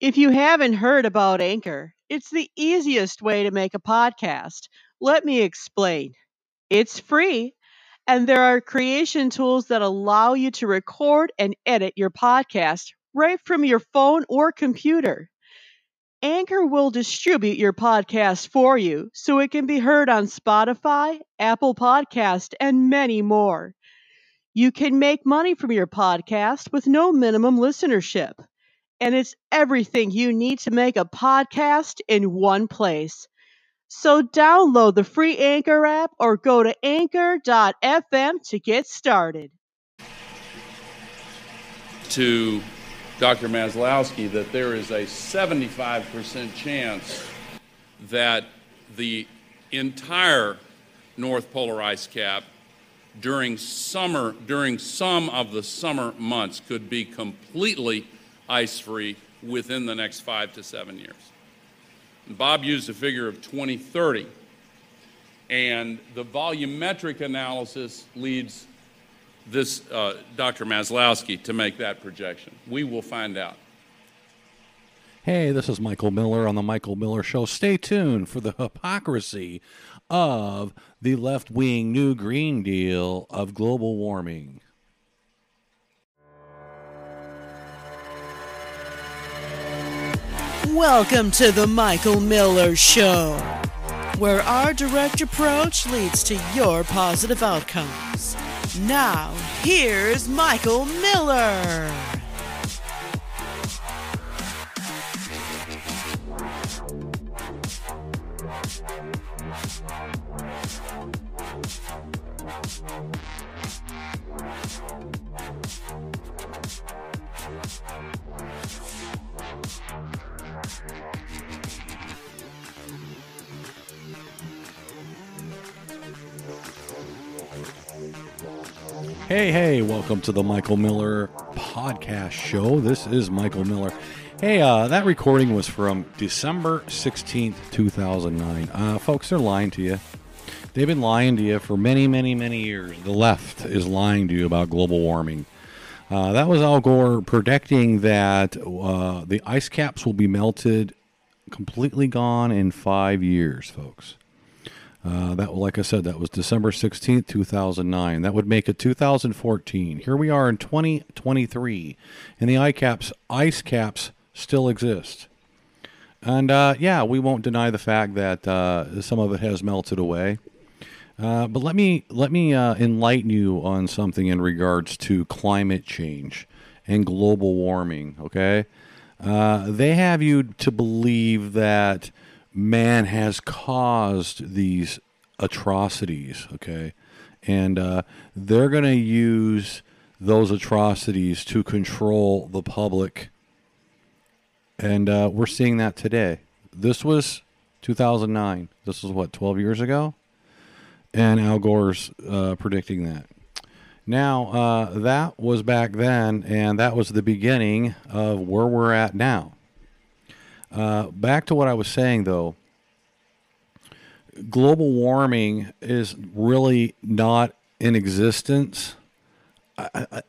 If you haven't heard about Anchor, it's the easiest way to make a podcast. Let me explain. It's free, and there are creation tools that allow you to record and edit your podcast right from your phone or computer. Anchor will distribute your podcast for you so it can be heard on Spotify, Apple Podcast, and many more. You can make money from your podcast with no minimum listenership and it's everything you need to make a podcast in one place. So download the free Anchor app or go to anchor.fm to get started. To Dr. Maslowski, that there is a 75% chance that the entire North Polar ice cap during summer, during some of the summer months, could be completely ice free within the next five to seven years. And Bob used a figure of 2030, and the volumetric analysis leads this uh, Dr. Maslowski to make that projection. We will find out. Hey, this is Michael Miller on the Michael Miller Show. Stay tuned for the hypocrisy of the left wing New Green Deal of global warming. Welcome to the Michael Miller Show, where our direct approach leads to your positive outcomes. Now, here's Michael Miller. Hey, hey, welcome to the Michael Miller podcast show. This is Michael Miller. Hey, uh, that recording was from December 16th, 2009. Uh, folks, they're lying to you. They've been lying to you for many, many, many years. The left is lying to you about global warming. Uh, that was Al Gore predicting that uh, the ice caps will be melted, completely gone in five years, folks. Uh, that, like I said, that was December 16th, 2009. That would make it 2014. Here we are in 2023, and the ice caps, ice caps still exist. And uh, yeah, we won't deny the fact that uh, some of it has melted away. Uh, but let me let me uh, enlighten you on something in regards to climate change and global warming. Okay, they have you to believe that man has caused these atrocities, okay? And uh, they're going to use those atrocities to control the public. And uh, we're seeing that today. This was 2009. This was what, 12 years ago? And Al Gore's uh, predicting that. Now, uh, that was back then, and that was the beginning of where we're at now. Uh, back to what I was saying, though, global warming is really not in existence.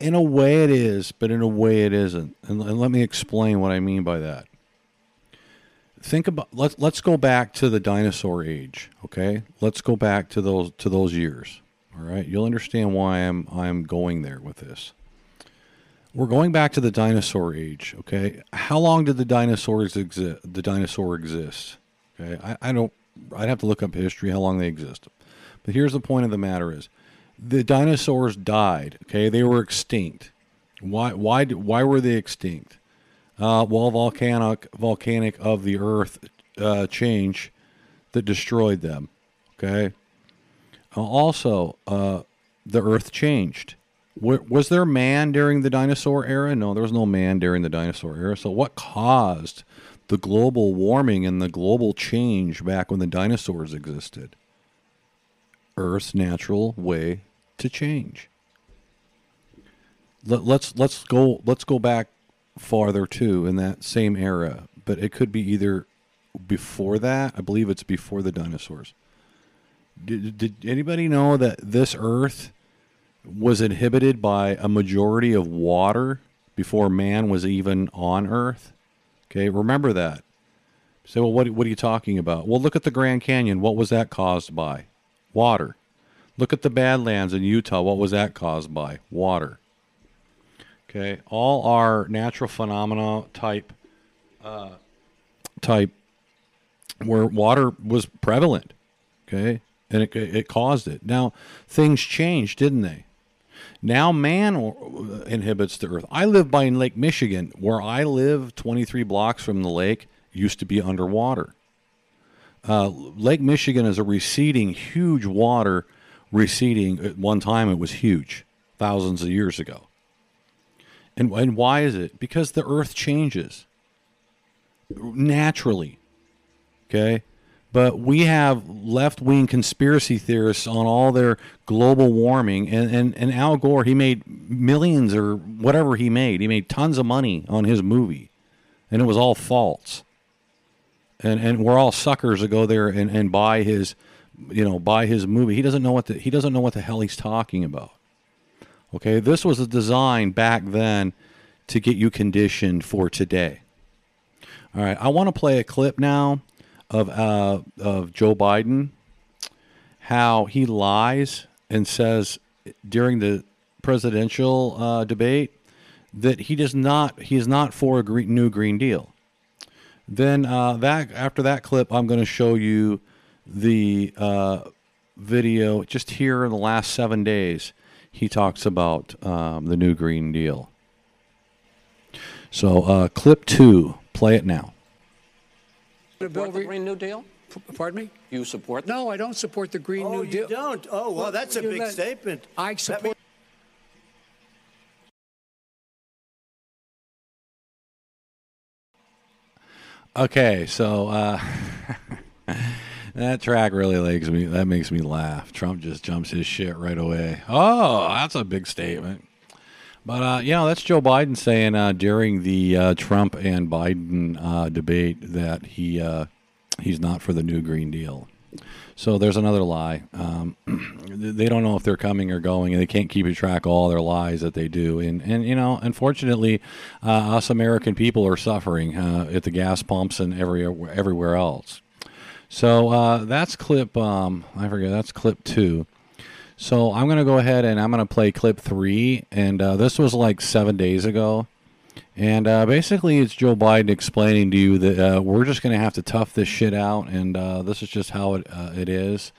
In a way, it is, but in a way, it isn't. And, and let me explain what I mean by that. Think about let's let's go back to the dinosaur age. Okay, let's go back to those to those years. All right, you'll understand why I'm I'm going there with this. We're going back to the dinosaur age. Okay, how long did the dinosaurs exist? The dinosaur exist. Okay, I, I don't I'd have to look up history how long they exist. But here's the point of the matter: is the dinosaurs died. Okay, they were extinct. Why? Why? Why were they extinct? Uh, well, volcanic volcanic of the Earth uh, change that destroyed them. Okay. Uh, also, uh, the Earth changed. Was there man during the dinosaur era? No, there was no man during the dinosaur era. So, what caused the global warming and the global change back when the dinosaurs existed. Earth's natural way to change. Let, let's let's go let's go back farther too in that same era, but it could be either before that. I believe it's before the dinosaurs. Did, did anybody know that this Earth was inhibited by a majority of water before man was even on Earth? Okay, remember that. Say, well, what, what are you talking about? Well, look at the Grand Canyon. What was that caused by? Water. Look at the Badlands in Utah. What was that caused by? Water. Okay, all our natural phenomena type, uh, type, where water was prevalent. Okay, and it, it caused it. Now things changed, didn't they? Now man inhibits the earth. I live by Lake Michigan, where I live, 23 blocks from the lake, used to be underwater. Uh, lake Michigan is a receding, huge water receding. At one time, it was huge, thousands of years ago. And, and why is it? Because the earth changes naturally. Okay? But we have left wing conspiracy theorists on all their global warming. And, and, and Al Gore, he made millions or whatever he made. He made tons of money on his movie. And it was all false. And, and we're all suckers to go there and, and buy his you know buy his movie he doesn't know what the, he doesn't know what the hell he's talking about okay this was a design back then to get you conditioned for today all right i want to play a clip now of uh, of Joe Biden, how he lies and says during the presidential uh, debate that he does not he is not for a green, new Green Deal. Then uh, that after that clip, I'm going to show you the uh, video just here in the last seven days. He talks about um, the new Green Deal. So, uh, clip two, play it now. Support the Green New Deal? Pardon me? You support? No, I don't support the Green oh, New Deal. you don't? Oh, well, that's a big not, statement. I support. Okay, so uh, that track really makes me that makes me laugh. Trump just jumps his shit right away. Oh, that's a big statement. But uh, know, that's Joe Biden saying uh, during the uh, Trump and Biden uh, debate that he uh, he's not for the new Green Deal. So there's another lie. Um, they don't know if they're coming or going, and they can't keep track of all their lies that they do. And and you know, unfortunately, uh, us American people are suffering at the gas pumps and every everywhere else. So that's clip. Um, I forget. That's clip two. So I'm going to go ahead and I'm going to play clip three. And uh, this was like seven days ago. And uh, basically, it's Joe Biden explaining to you that uh, we're just going to have to tough this shit out. And uh, this is just how it, uh, it is.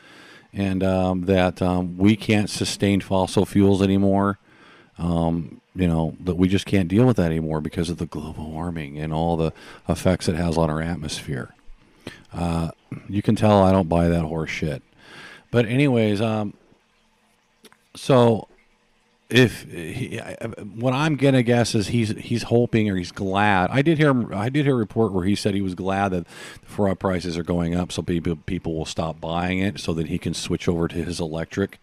And um, that um, we can't sustain fossil fuels anymore. Um, you know, that we just can't deal with that anymore because of the global warming and all the effects it has on our atmosphere. Uh, you can tell I don't buy that horse shit. But, anyways, um, so if he, what I'm gonna guess is he's he's hoping or he's glad. I did hear I did hear a report where he said he was glad that the fraud prices are going up, so people people will stop buying it, so that he can switch over to his electric.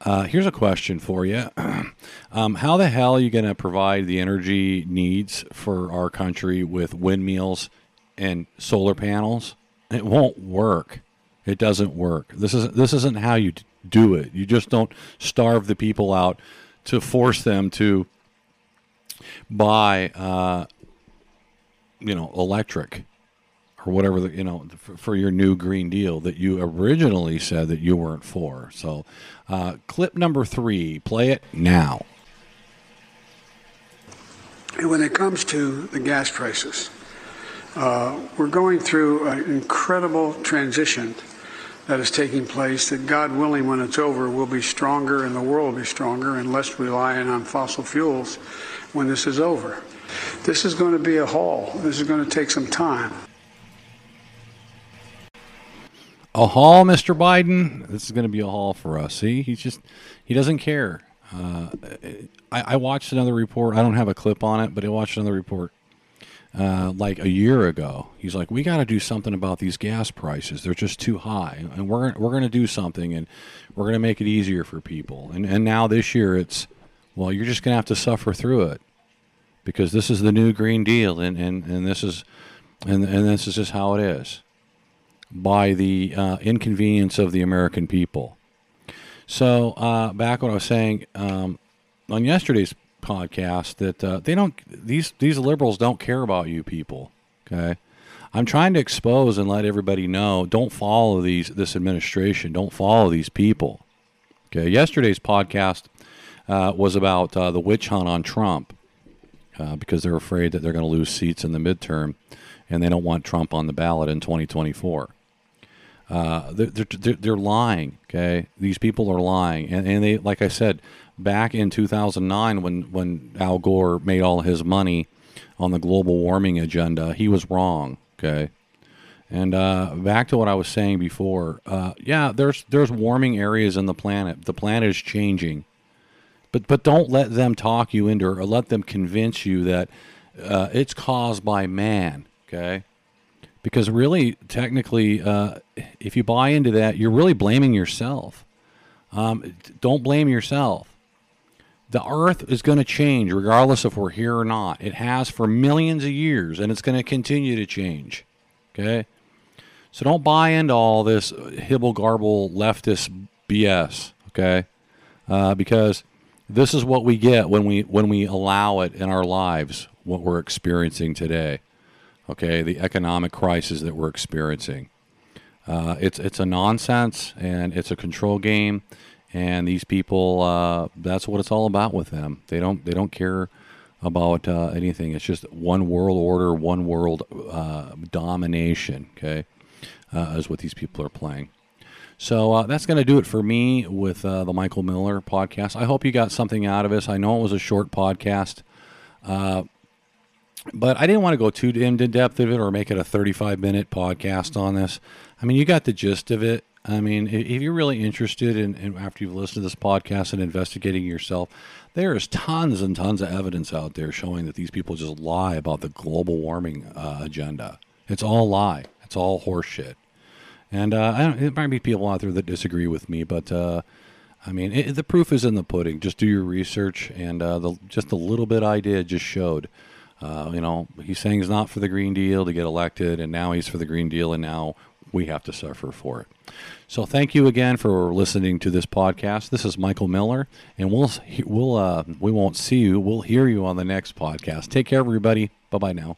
Uh, here's a question for you: um, How the hell are you to provide the energy needs for our country with windmills and solar panels? It won't work. It doesn't work. This is this isn't how you do it. You just don't starve the people out to force them to buy, uh, you know, electric or whatever the, you know for, for, your new green deal that you originally said that you weren't for. So, uh, clip number three, play it now. When it comes to the gas prices, uh, we're going through an incredible transition that is taking place that God willing, when it's over, will be stronger and the world will be stronger and less relying on fossil fuels when this is over. This is going to be a haul. This is going to take some time. A haul, Mr. Biden. This is going to be a haul for us. See, he's just, he doesn't care. Uh, I, I watched another report. I don't have a clip on it, but I watched another report uh, like a year ago. He's like, we got to do something about these gas prices. They're just too high, and we're we're going to do something, and we're going to make it easier for people. And and now this year, it's well, you're just going to have to suffer through it because this is the new Green Deal, and and, and this is and and this is just how it is by the uh, inconvenience of the American people. So uh, back what I was saying um, on yesterday's podcast that uh, they don't these these liberals don't care about you people. Okay. I'm trying to expose and let everybody know don't follow these this administration, don't follow these people. Okay. Yesterday's podcast uh, was about uh, the witch hunt on Trump uh, because they're afraid that they're going to lose seats in the midterm and they don't want Trump on the ballot in 2024. Uh, they're, they're, they're, lying. Okay, these people are lying, and, and they, like I said, back in 2009 when when Al Gore made all his money on the global warming agenda, he was wrong. Okay, and uh, back to what I was saying before, uh, yeah, there's there's warming areas in the planet. The planet is changing, but but don't let them talk you into or let them convince you that uh, it's caused by man. Okay, because really, technically, uh, if you buy into that, you're really blaming yourself. Um, don't blame yourself. The earth is going to change regardless if we're here or not. It has for millions of years, and it's going to continue to change. Okay? So don't buy into all this hibble garble leftist BS. Okay? Uh, because this is what we get when we when we allow it in our lives. What we're experiencing today okay, the economic crisis that we're experiencing. Uh, it's it's a nonsense and it's a control game, and these people uh, that's what it's all about with them. They don't they don't care about uh, anything. It's just one world order, one world uh, domination. Okay, uh, is what these people are playing. So uh, that's going to do it for me with the Michael Miller podcast. I hope you got something out of this. I know it was a short podcast. But I didn't want to go too in depth of it or make it a 35 minute podcast on this. I mean, you got the gist of it. I mean, if you're really interested in, in, after you've listened to this podcast and investigating yourself, there is tons and tons of evidence out there showing that these people just lie about the global warming uh, agenda. It's all lie. It's all horseshit. And uh, it might be people out there that disagree with me, but uh, I mean, it, the proof is in the pudding. Just do your research, and uh, the, just a little bit I did just showed uh, you know, he's saying he's not for the Green Deal to get elected, and now he's for the Green Deal, and now we have to suffer for it. So thank you again for listening to this podcast. This is Michael Miller, and we'll we'll uh, we won't see you. We'll hear you on the next podcast. Take care, everybody. Bye bye now.